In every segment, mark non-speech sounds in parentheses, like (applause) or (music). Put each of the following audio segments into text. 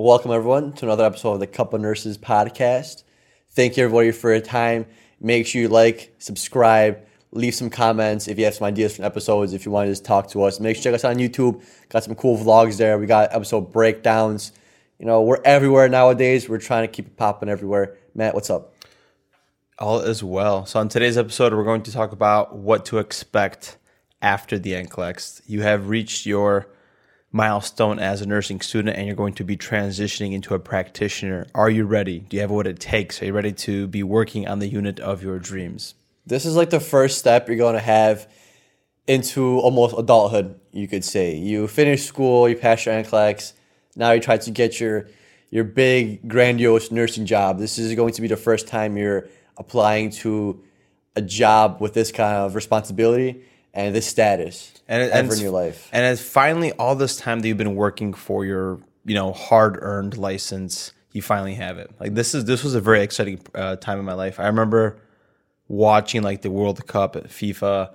Welcome, everyone, to another episode of the Cup of Nurses podcast. Thank you, everybody, for your time. Make sure you like, subscribe, leave some comments if you have some ideas for episodes, if you want to just talk to us. Make sure you check us out on YouTube. Got some cool vlogs there. We got episode breakdowns. You know, we're everywhere nowadays. We're trying to keep it popping everywhere. Matt, what's up? All is well. So, on today's episode, we're going to talk about what to expect after the NCLEX. You have reached your milestone as a nursing student and you're going to be transitioning into a practitioner. Are you ready? Do you have what it takes? Are you ready to be working on the unit of your dreams? This is like the first step you're going to have into almost adulthood, you could say. You finish school, you pass your NCLEX, now you try to get your your big grandiose nursing job. This is going to be the first time you're applying to a job with this kind of responsibility and this status and, ever and in your life. And it's finally all this time that you've been working for your, you know, hard-earned license, you finally have it. Like this is this was a very exciting uh, time in my life. I remember watching like the World Cup at FIFA,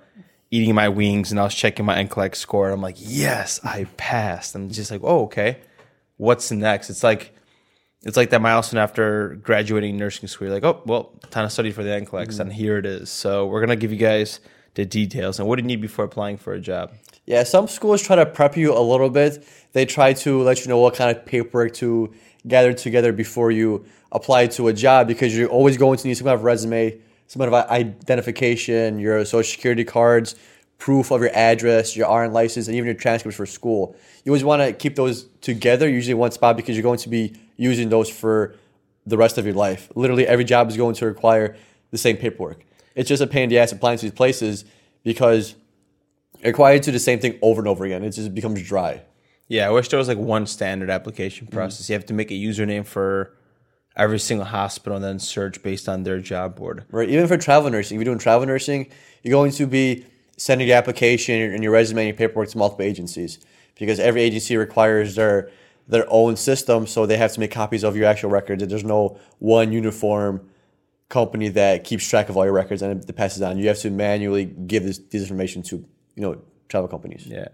eating my wings, and I was checking my NCLEX score. And I'm like, yes, I passed. I'm just like, oh, okay. What's next? It's like it's like that milestone after graduating nursing school. You're like, oh, well, time to study for the NCLEX, mm-hmm. and here it is. So we're gonna give you guys the details and what do you need before applying for a job. Yeah, some schools try to prep you a little bit. They try to let you know what kind of paperwork to gather together before you apply to a job because you're always going to need some kind of resume, some kind of identification, your social security cards, proof of your address, your RN license, and even your transcripts for school. You always want to keep those together, usually one spot, because you're going to be using those for the rest of your life. Literally, every job is going to require the same paperwork. It's just a pain in the ass applying to these places because you're required to do the same thing over and over again. It just becomes dry. Yeah, I wish there was like one standard application mm-hmm. process. Mm-hmm. You have to make a username for every single hospital and then search based on their job board. Right. Even for travel nursing, if you're doing travel nursing, you're going to be sending your application and your resume and your paperwork to multiple agencies because every agency requires their their own system, so they have to make copies of your actual records. There's no one uniform company that keeps track of all your records and it passes on. You have to manually give this, this information to you know travel companies. Yeah.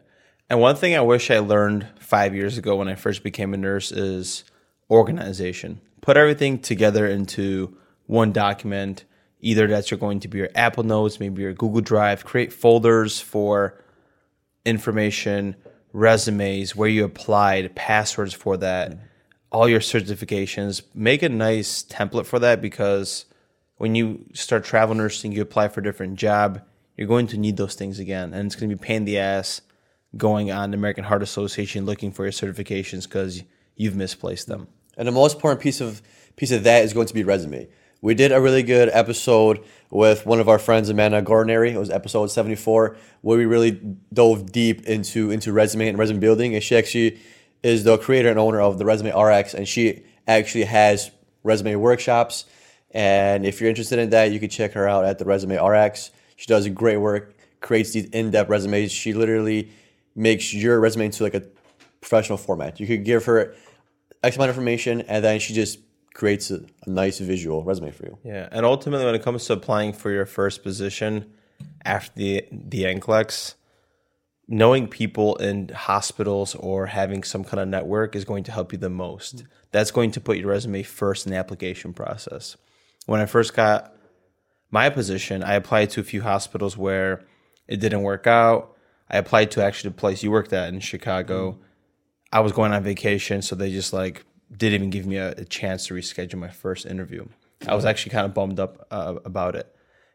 And one thing I wish I learned five years ago when I first became a nurse is organization. Put everything together into one document. Either that's going to be your Apple Notes, maybe your Google Drive. Create folders for information, resumes, where you applied, passwords for that, all your certifications. Make a nice template for that because when you start travel nursing, you apply for a different job, you're going to need those things again. And it's going to be pain in the ass going on the American Heart Association looking for your certifications because you've misplaced them. And the most important piece of piece of that is going to be resume. We did a really good episode with one of our friends, Amanda Gardneri. It was episode 74, where we really dove deep into into resume and resume building. And she actually is the creator and owner of the Resume RX, and she actually has resume workshops and if you're interested in that, you can check her out at the Resume RX. She does great work, creates these in-depth resumes. She literally makes your resume into like a professional format. You could give her X amount of information, and then she just creates a, a nice visual resume for you. Yeah, and ultimately, when it comes to applying for your first position after the the NCLEX, knowing people in hospitals or having some kind of network is going to help you the most. That's going to put your resume first in the application process when I first got my position, I applied to a few hospitals where it didn't work out. I applied to actually the place you worked at in Chicago. Mm-hmm. I was going on vacation, so they just like didn't even give me a, a chance to reschedule my first interview. I was actually kind of bummed up uh, about it.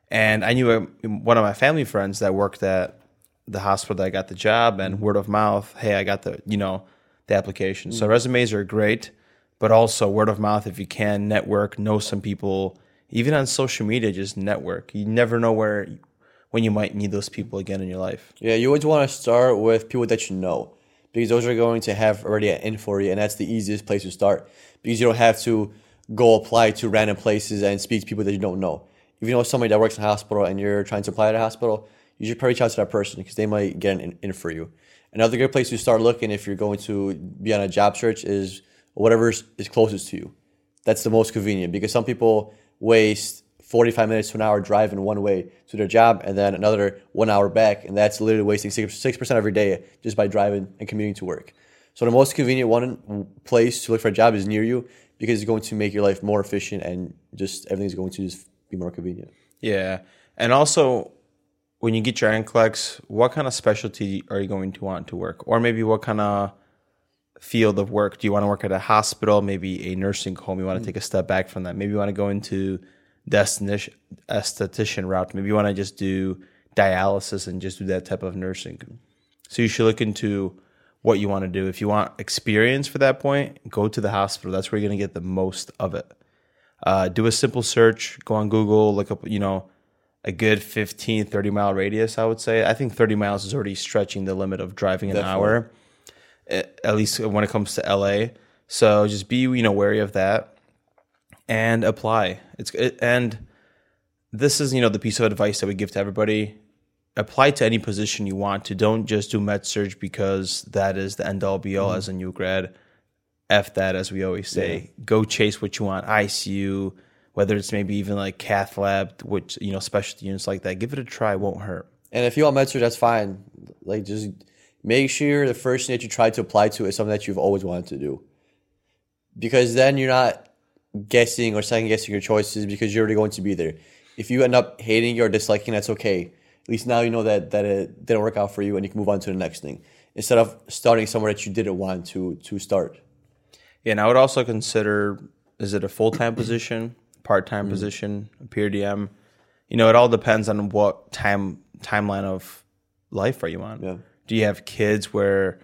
And I knew a, one of my family friends that worked at the hospital that I got the job, and word of mouth, hey, I got the you know the application. Mm-hmm. So resumes are great, but also word of mouth if you can network, know some people even on social media, just network. You never know where when you might need those people again in your life. Yeah, you always want to start with people that you know because those are going to have already an in for you, and that's the easiest place to start because you don't have to go apply to random places and speak to people that you don't know. If you know somebody that works in a hospital and you're trying to apply at a hospital, you should probably reach out to that person because they might get an in, in for you. Another good place to start looking if you're going to be on a job search is whatever is closest to you. That's the most convenient because some people waste 45 minutes to an hour driving one way to their job and then another one hour back. And that's literally wasting 6% of your day just by driving and commuting to work. So the most convenient one place to look for a job is near you because it's going to make your life more efficient and just everything's going to just be more convenient. Yeah. And also, when you get your NCLEX, what kind of specialty are you going to want to work? Or maybe what kind of field of work? Do you want to work at a hospital, maybe a nursing home? You want to take a step back from that. Maybe you want to go into the esthetician, esthetician route. Maybe you want to just do dialysis and just do that type of nursing. So you should look into what you want to do. If you want experience for that point, go to the hospital. That's where you're going to get the most of it. Uh, do a simple search, go on Google, look up, you know, a good 15, 30 mile radius, I would say. I think 30 miles is already stretching the limit of driving an Definitely. hour, at least when it comes to LA. So just be, you know, wary of that and apply. It's it, and this is, you know, the piece of advice that we give to everybody. Apply to any position you want to. Don't just do med surg because that is the end all be all mm-hmm. as a new grad. F that, as we always say. Go chase what you want. ICU, whether it's maybe even like cath lab, which you know, specialty units like that. Give it a try. Won't hurt. And if you want med surg, that's fine. Like just make sure the first thing that you try to apply to is something that you've always wanted to do. Because then you're not guessing or second guessing your choices because you're already going to be there. If you end up hating or disliking, that's okay. At least now you know that that it didn't work out for you and you can move on to the next thing. Instead of starting somewhere that you didn't want to to start. Yeah, and I would also consider is it a full time (clears throat) position, part time mm-hmm. position, a per diem? You know, it all depends on what time timeline of life are you on. Yeah. Do you have kids where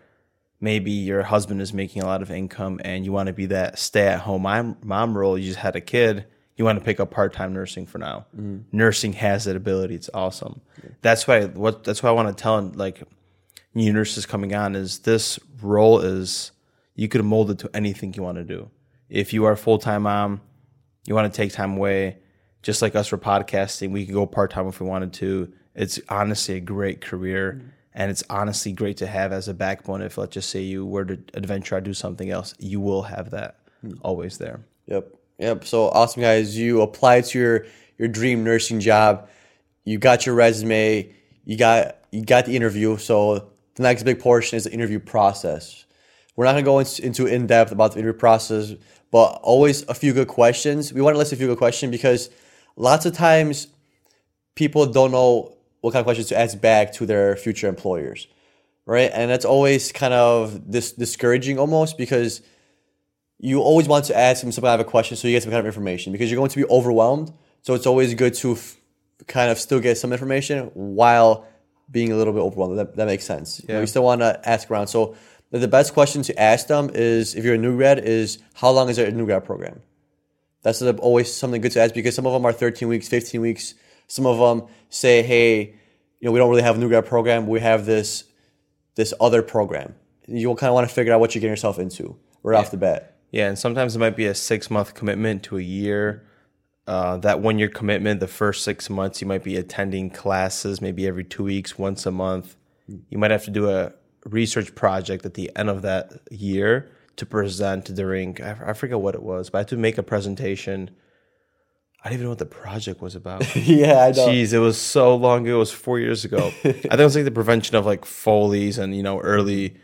maybe your husband is making a lot of income and you want to be that stay at home mom, mom role? You just had a kid. You want to pick up part time nursing for now. Mm-hmm. Nursing has that ability. It's awesome. That's why what that's why I want to tell like new nurses coming on is this role is you could mold it to anything you want to do. If you are a full time mom, you want to take time away, just like us for podcasting, we could go part time if we wanted to. It's honestly a great career. Mm-hmm. And it's honestly great to have as a backbone. If let's just say you were to adventure or do something else, you will have that hmm. always there. Yep. Yep. So awesome guys. You applied to your your dream nursing job. You got your resume. You got you got the interview. So the next big portion is the interview process. We're not gonna go into, into in depth about the interview process, but always a few good questions. We want to list a few good questions because lots of times people don't know what kind of questions to ask back to their future employers, right? And that's always kind of this discouraging almost because you always want to ask them some kind of a question so you get some kind of information because you're going to be overwhelmed. So it's always good to f- kind of still get some information while being a little bit overwhelmed. That, that makes sense. You, know, you still want to ask around. So the, best question to ask them is if you're a new grad is how long is a new grad program? That's always something good to ask because some of them are 13 weeks, 15 weeks. Some of them say, hey, you know, we don't really have a new grad program. We have this this other program. You'll kind of want to figure out what you're getting yourself into right off the bat. Yeah, and sometimes it might be a six month commitment to a year. Uh, that one year commitment, the first six months, you might be attending classes maybe every two weeks, once a month. You might have to do a research project at the end of that year to present during, I I forget what it was, but I had to make a presentation. I don't even know what the project was about. (laughs) yeah, I know. Jeez, it was so long ago. It was four years ago. (laughs) I think it was like the prevention of like Foley's and you know early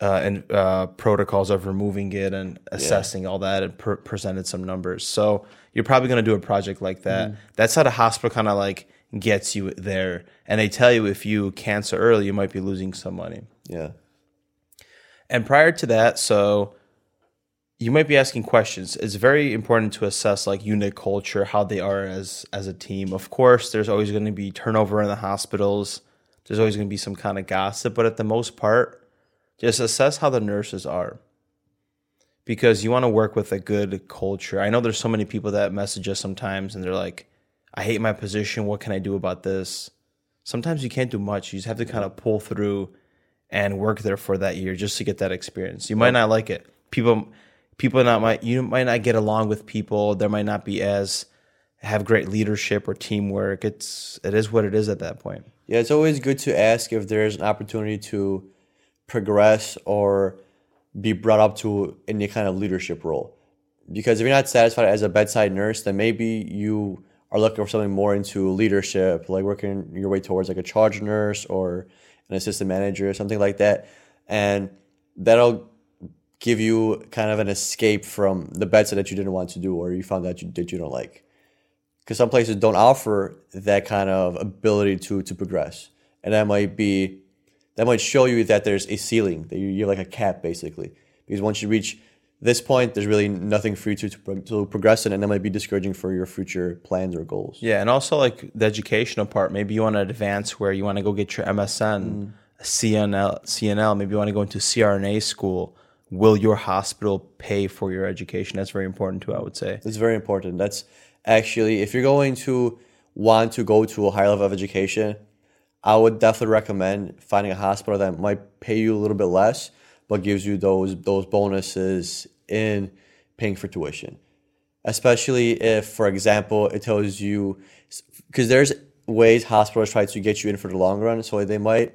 uh, and uh, protocols of removing it and assessing all that and per- presented some numbers. So you're probably going to do a project like that. That's how the hospital kind of like gets you there, and they tell you if you cancel early, you might be losing some money. Yeah. And prior to that, so you might be asking questions. It's very important to assess like unit culture, how they are as as a team. Of course, there's always going to be turnover in the hospitals. There's always going to be some kind of gossip, but at the most part, just assess how the nurses are. Because you want to work with a good culture. I know there's so many people that message us sometimes and they're like, I hate my position. What can I do about this? Sometimes you can't do much. You just have to kind of pull through and work there for that year just to get that experience. You might not like it. People people not might you might not get along with people. There might not be as have great leadership or teamwork. It's it is what it is at that point. Yeah, it's always good to ask if there's an opportunity to progress or be brought up to any kind of leadership role. Because if you're not satisfied as a bedside nurse, then maybe you are looking for something more into leadership, like working your way towards like a charge nurse or an assistant manager or something like that. And that'll give you kind of an escape from the bets that you didn't want to do or you found that you that you don't like. Because some places don't offer that kind of ability to to progress, and that might be that might show you that there's a ceiling that you, you're like a cap basically. Because once you reach this point, there's really nothing for you to, to, to progress in, and that might be discouraging for your future plans or goals. Yeah, and also like the educational part. Maybe you want to advance where you want to go get your MSN, mm. CNL, CNL. Maybe you want to go into CRNA school. Will your hospital pay for your education? That's very important too. I would say. It's very important. That's actually, if you're going to want to go to a higher level of education, I would definitely recommend finding a hospital that might pay you a little bit less, but gives you those those bonuses in paying for tuition. Especially if, for example, it tells you, because there's ways hospitals try to get you in for the long run. So they might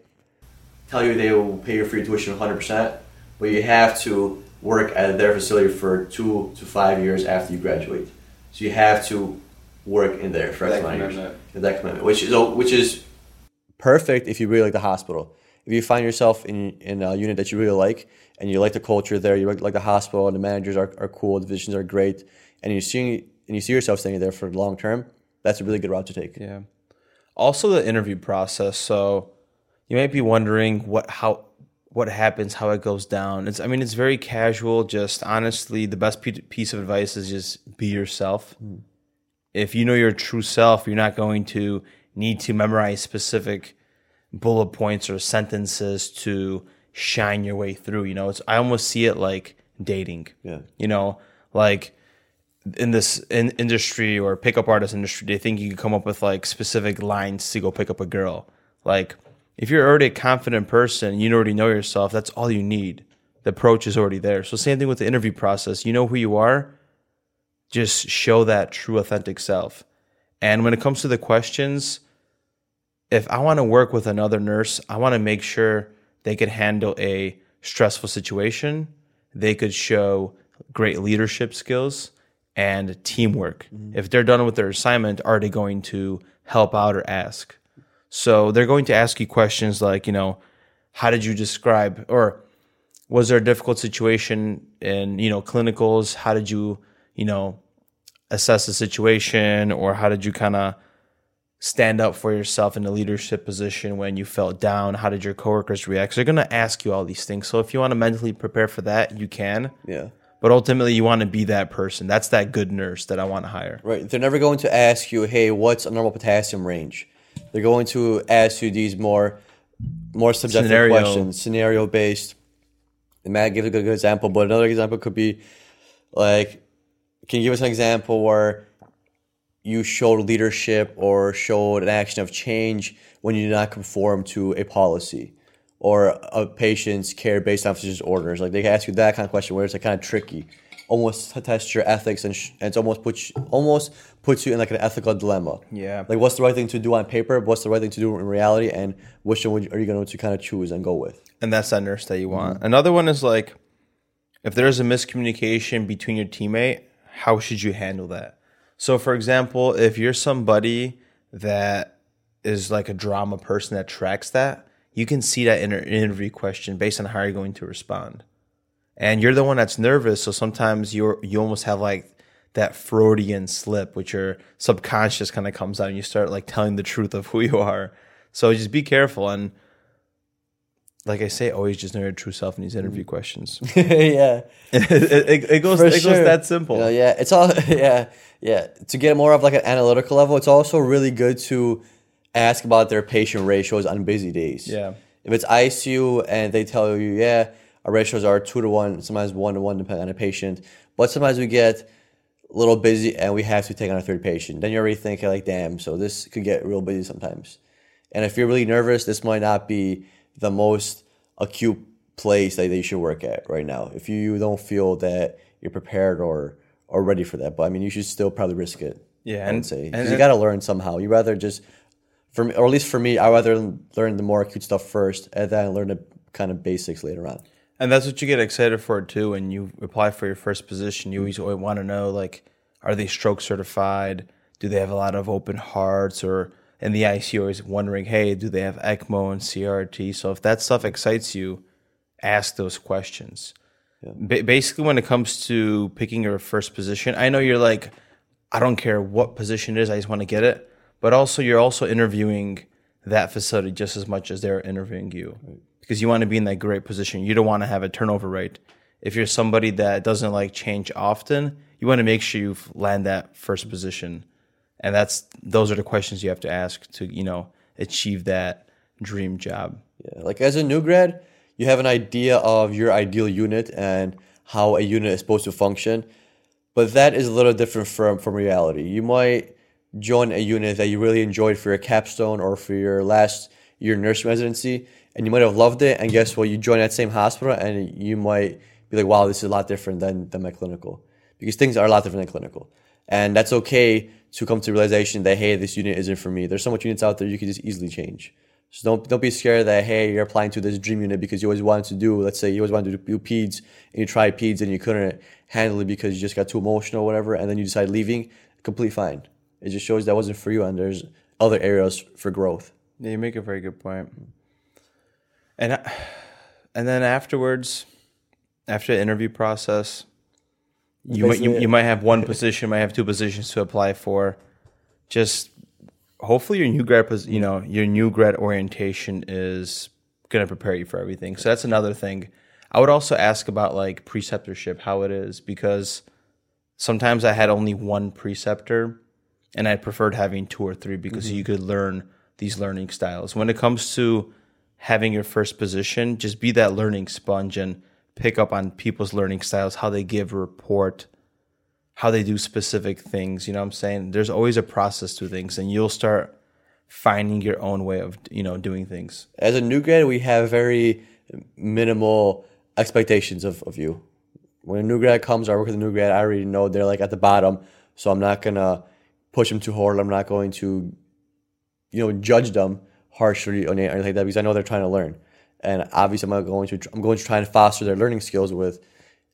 tell you they will pay you for your tuition 100%, but you have to work at their facility for two to five years after you graduate. So you have to work in there for X That amount of years. commitment. That commitment, which is which is perfect if you really like the hospital. If you find yourself in in a unit that you really like and you like the culture there, you like, like the hospital, and the managers are, are cool, the physicians are great, and you see and you see yourself staying there for the long term, that's a really good route to take. Yeah. Also, the interview process. So you might be wondering what how what happens, how it goes down. It's I mean, it's very casual. Just honestly, the best piece of advice is just be yourself. Hmm. If you know your true self, you're not going to need to memorize specific bullet points or sentences to shine your way through. You know, it's I almost see it like dating. Yeah. You know, like in this in industry or pickup artist industry, they think you can come up with like specific lines to go pick up a girl. Like if you're already a confident person, you already know yourself. That's all you need. The approach is already there. So same thing with the interview process. You know who you are. Just show that true, authentic self. And when it comes to the questions, if I want to work with another nurse, I want to make sure they could handle a stressful situation. They could show great leadership skills and teamwork. Mm-hmm. If they're done with their assignment, are they going to help out or ask? So they're going to ask you questions like, you know, how did you describe or was there a difficult situation in, you know, clinicals? How did you, you know, assess the situation or how did you kind of stand up for yourself in a leadership position when you felt down? How did your coworkers react? So they're going to ask you all these things. So if you want to mentally prepare for that, you can. Yeah. But ultimately, you want to be that person. That's that good nurse that I want to hire. Right. They're never going to ask you, hey, what's a normal potassium range? They're going to ask you these more more subjective Scenario. questions, scenario based. And Matt gives a good, good example, but another example could be like, can you give us an example where you showed leadership or showed an action of change when you did not conform to a policy or a patient's care based on physician's orders? Like they ask you that kind of question where it's like kind of tricky, almost to test your ethics and, sh- and it's almost puts you, almost puts you in like an ethical dilemma. Yeah. Like what's the right thing to do on paper? What's the right thing to do in reality? And which one would- are you going to kind of choose and go with? And that's that nurse that you want. Another one is like, if there's a miscommunication between your teammate, how should you handle that? So, for example, if you're somebody that is like a drama person that tracks that, you can see that in an interview question based on how you're going to respond. And you're the one that's nervous, so sometimes you're you almost have like that Freudian slip, which your subconscious kind of comes out, and you start like telling the truth of who you are. So just be careful and like I say, always just know your true self in these interview mm. questions. (laughs) yeah. (laughs) it, it, it goes For it goes that simple. Yeah, yeah, it's all (laughs) yeah, yeah. To get more of like an analytical level, it's also really good to ask about their patient ratios on busy days. Yeah. If it's ICU and they tell you, yeah, our ratios are two to one, sometimes one to one depending on the patient, but sometimes we get a little busy and we have to take on a third patient. Then you're already thinking like, damn, so this could get real busy sometimes. And if you're really nervous, this might not be the most acute place that you should work at right now. If you don't feel that you're prepared or or ready for that, but I mean, you should still probably risk it. Yeah, I would and- say and you got to learn somehow. You rather just, for me, or at least for me, I rather learn the more acute stuff first, and then learn the kind of basics later on. And that's what you get excited for too. When you apply for your first position, you always, want to know like, are they stroke certified? Do they have a lot of open hearts? Or in the ICU, always wondering, hey, do they have ECMO and CRT? So if that stuff excites you, ask those questions. Ba- basically, when it comes to picking your first position, I know you're like, I don't care what position it is, I just want to get it. But also, you're also interviewing that facility just as much as they're interviewing you because you want to be in that great position. You don't want to have a turnover rate. If you're somebody that doesn't like change often, you want to make sure you land that first position. And that's those are the questions you have to ask to, you know, achieve that dream job. Yeah, like as a new grad, you have an idea of your ideal unit and how a unit is supposed to function, but that is a little different from from reality. You might join a unit that you really enjoyed for your capstone or for your last year nursing residency, and you might have loved it. And guess what? You join that same hospital, and you might be like, "Wow, this is a lot different than than my clinical," because things are a lot different than clinical, and that's okay to come to realization that hey, this unit isn't for me. There's so much units out there you can just easily change. So don't don't be scared that hey you're applying to this dream unit because you always wanted to do let's say you always wanted to do peds and you tried peds and you couldn't handle it because you just got too emotional or whatever and then you decide leaving complete fine. It just shows that wasn't for you and there's other areas for growth. Yeah, you make a very good point. And uh, and then afterwards, after the interview process, you might you, you might have one position, might have two positions to apply for. Just hopefully your new grad, you know, your new grad orientation is going to prepare you for everything. So that's another thing. I would also ask about like preceptorship, how it is, because sometimes I had only one preceptor and I preferred having two or three because mm-hmm. you could learn these learning styles. When it comes to having your first position, just be that learning sponge and pick up on people's learning styles, how they give report, how they do specific things. You know what I'm saying? There's always a process to things, and you'll start finding your own way of you know doing things. As a new grad, we have very minimal expectations of, of you. When a new grad comes, I work with a new grad, I already know they're like at the bottom, so I'm not gonna push them too hard. I'm not going to, you know, judge them harshly or anything like that because I know they're trying to learn. And obviously, I'm not going to. I'm going to try and foster their learning skills with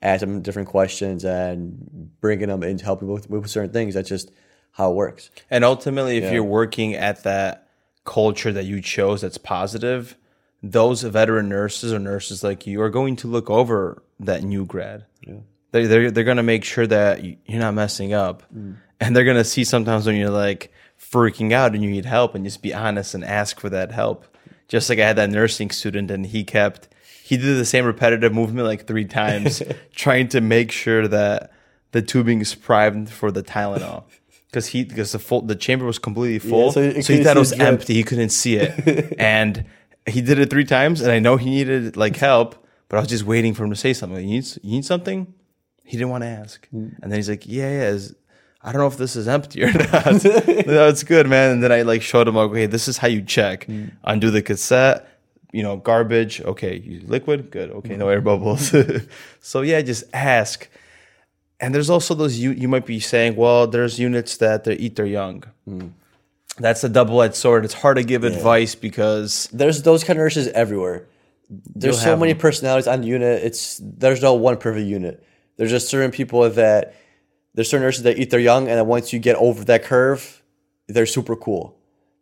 asking them different questions and bringing them into helping with, with certain things. That's just how it works. And ultimately, if Yeah. you're working at that culture that you chose that's positive, those veteran nurses or nurses like you are going to look over that new grad. Yeah. They, they're, they're going to make sure that you- you're not messing up. Mm. And they're going to see sometimes when you're like freaking out and you need help and just be honest and ask for that help. Just like I had that nursing student and he kept, he did the same repetitive movement like three times, (laughs) trying to make sure that the tubing is primed for the Tylenol (laughs) because he because the full the chamber was completely full, so so, he thought it was empty. He couldn't see it, (laughs) and he did it three times. And I know he needed like help, but I was just waiting for him to say something. You need you need something? He didn't want to ask, Mm. and then he's like, "Yeah, yeah." Is, I don't know if this is empty or (laughs) not. no, it's good, man. And then I like showed him, like, okay, this is how you check. Mm. Undo the cassette, you know, garbage. Okay, you liquid, good. Okay, no air Mm. bubbles. (laughs) so yeah, just ask. And there's also those you you might be saying, well, there's units that they eat their young. That's a double edged sword. It's hard to give advice because there's those kind of nurses everywhere. There's so many them. personalities on the unit. It's there's no one perfect unit. There's just certain people that there's certain nurses that eat their young, and then once you get over that curve, they're super cool.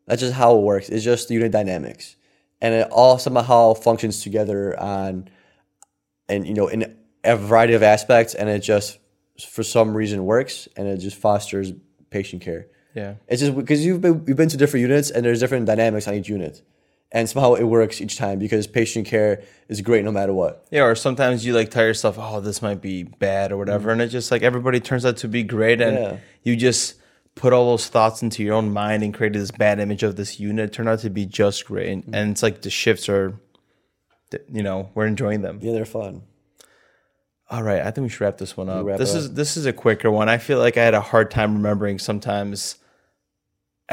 That's just how it works. It's just unit dynamics, and it all somehow functions together on, and you know, in a variety of aspects, and it just for some reason works, and it just fosters patient care. yeah. It's just because you've been you've been to different units and there's different dynamics on each unit, and somehow it works each time because patient care is great no matter what. Yeah, or sometimes you like tell yourself, "Oh, this might be bad" or whatever, and it's just like everybody turns out to be great, and Yeah. you just put all those thoughts into your own mind and created this bad image of this unit. It turned out to be just great, and, and it's like the shifts are, you know, we're enjoying them. Yeah, they're fun. All right, I think we should wrap this one up. This is this is a quicker one. I feel like I had a hard time remembering sometimes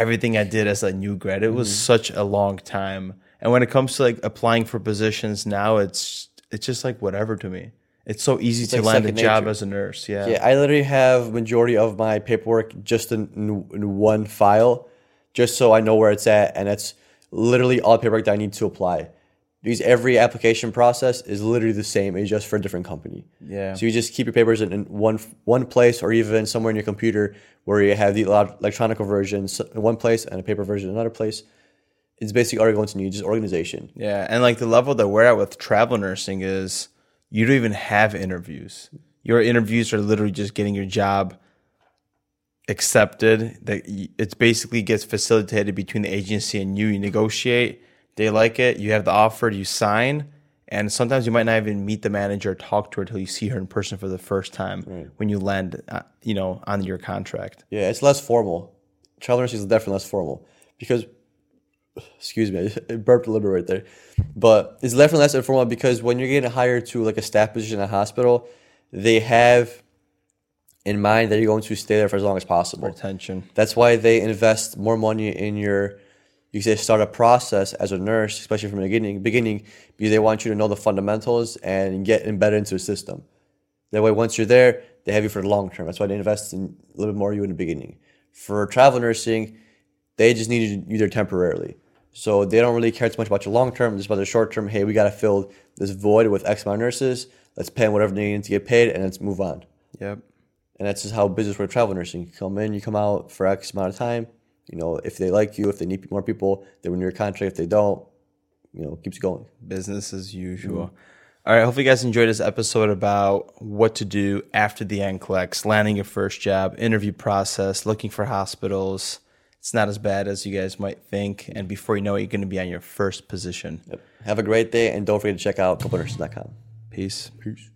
everything I did as a new grad. It was Mm-hmm. such a long time. And when it comes to like applying for positions now, it's it's just like whatever to me. It's so easy to like land a job nature. as a nurse. Yeah. Yeah, I literally have majority of my paperwork just in, in, in one file, just so I know where it's at, and that's literally all the paperwork that I need to apply. Because every application process is literally the same. It's just for a different company. Yeah. So you just keep your papers in, in one one place, or even somewhere in your computer where you have the electronic version in one place and a paper version in another place. It's basically all you're going to need, just organization. Yeah, and like the level that we're at with travel nursing is you don't even have interviews. Your interviews are literally just getting your job accepted. That it basically gets facilitated between the agency and you. You negotiate. They like it. You have the offer. You sign. And sometimes you might not even meet the manager or talk to her until you see her in person for the first time when you land, uh, you know, on your contract. Yeah, it's less formal. Travel nursing is definitely less formal because, excuse me, (laughs) I burped a little bit right there, but it's definitely less informal because when you're getting hired to like a staff position in a hospital, they have in mind that you're going to stay there for as long as possible. Retention. That's why they invest more money in your, you say, start a process as a nurse, especially from the beginning, beginning, because they want you to know the fundamentals and get embedded into the system. That way, once you're there, they have you for the long term. That's why they invest in a little bit more of you in the beginning. For travel nursing, they just need you there temporarily. So they don't really care too much about your long term, just about the short term. Hey, we got to fill this void with X amount of nurses. Let's pay them whatever they need to get paid, and let's move on. Yep. And that's just how business works. Travel nursing. You come in, you come out for X amount of time. You know, if they like you, if they need more people, they renew your contract. If they don't, you know, keeps going. Business as usual. Mm-hmm. All right. Hopefully, you guys enjoyed this episode about what to do after the NCLEX, landing your first job, interview process, looking for hospitals. It's not as bad as you guys might think. And before you know it, you're going to be on your first position. Yep. Have a great day, and don't forget to check out couplenurses.com. Peace. Peace.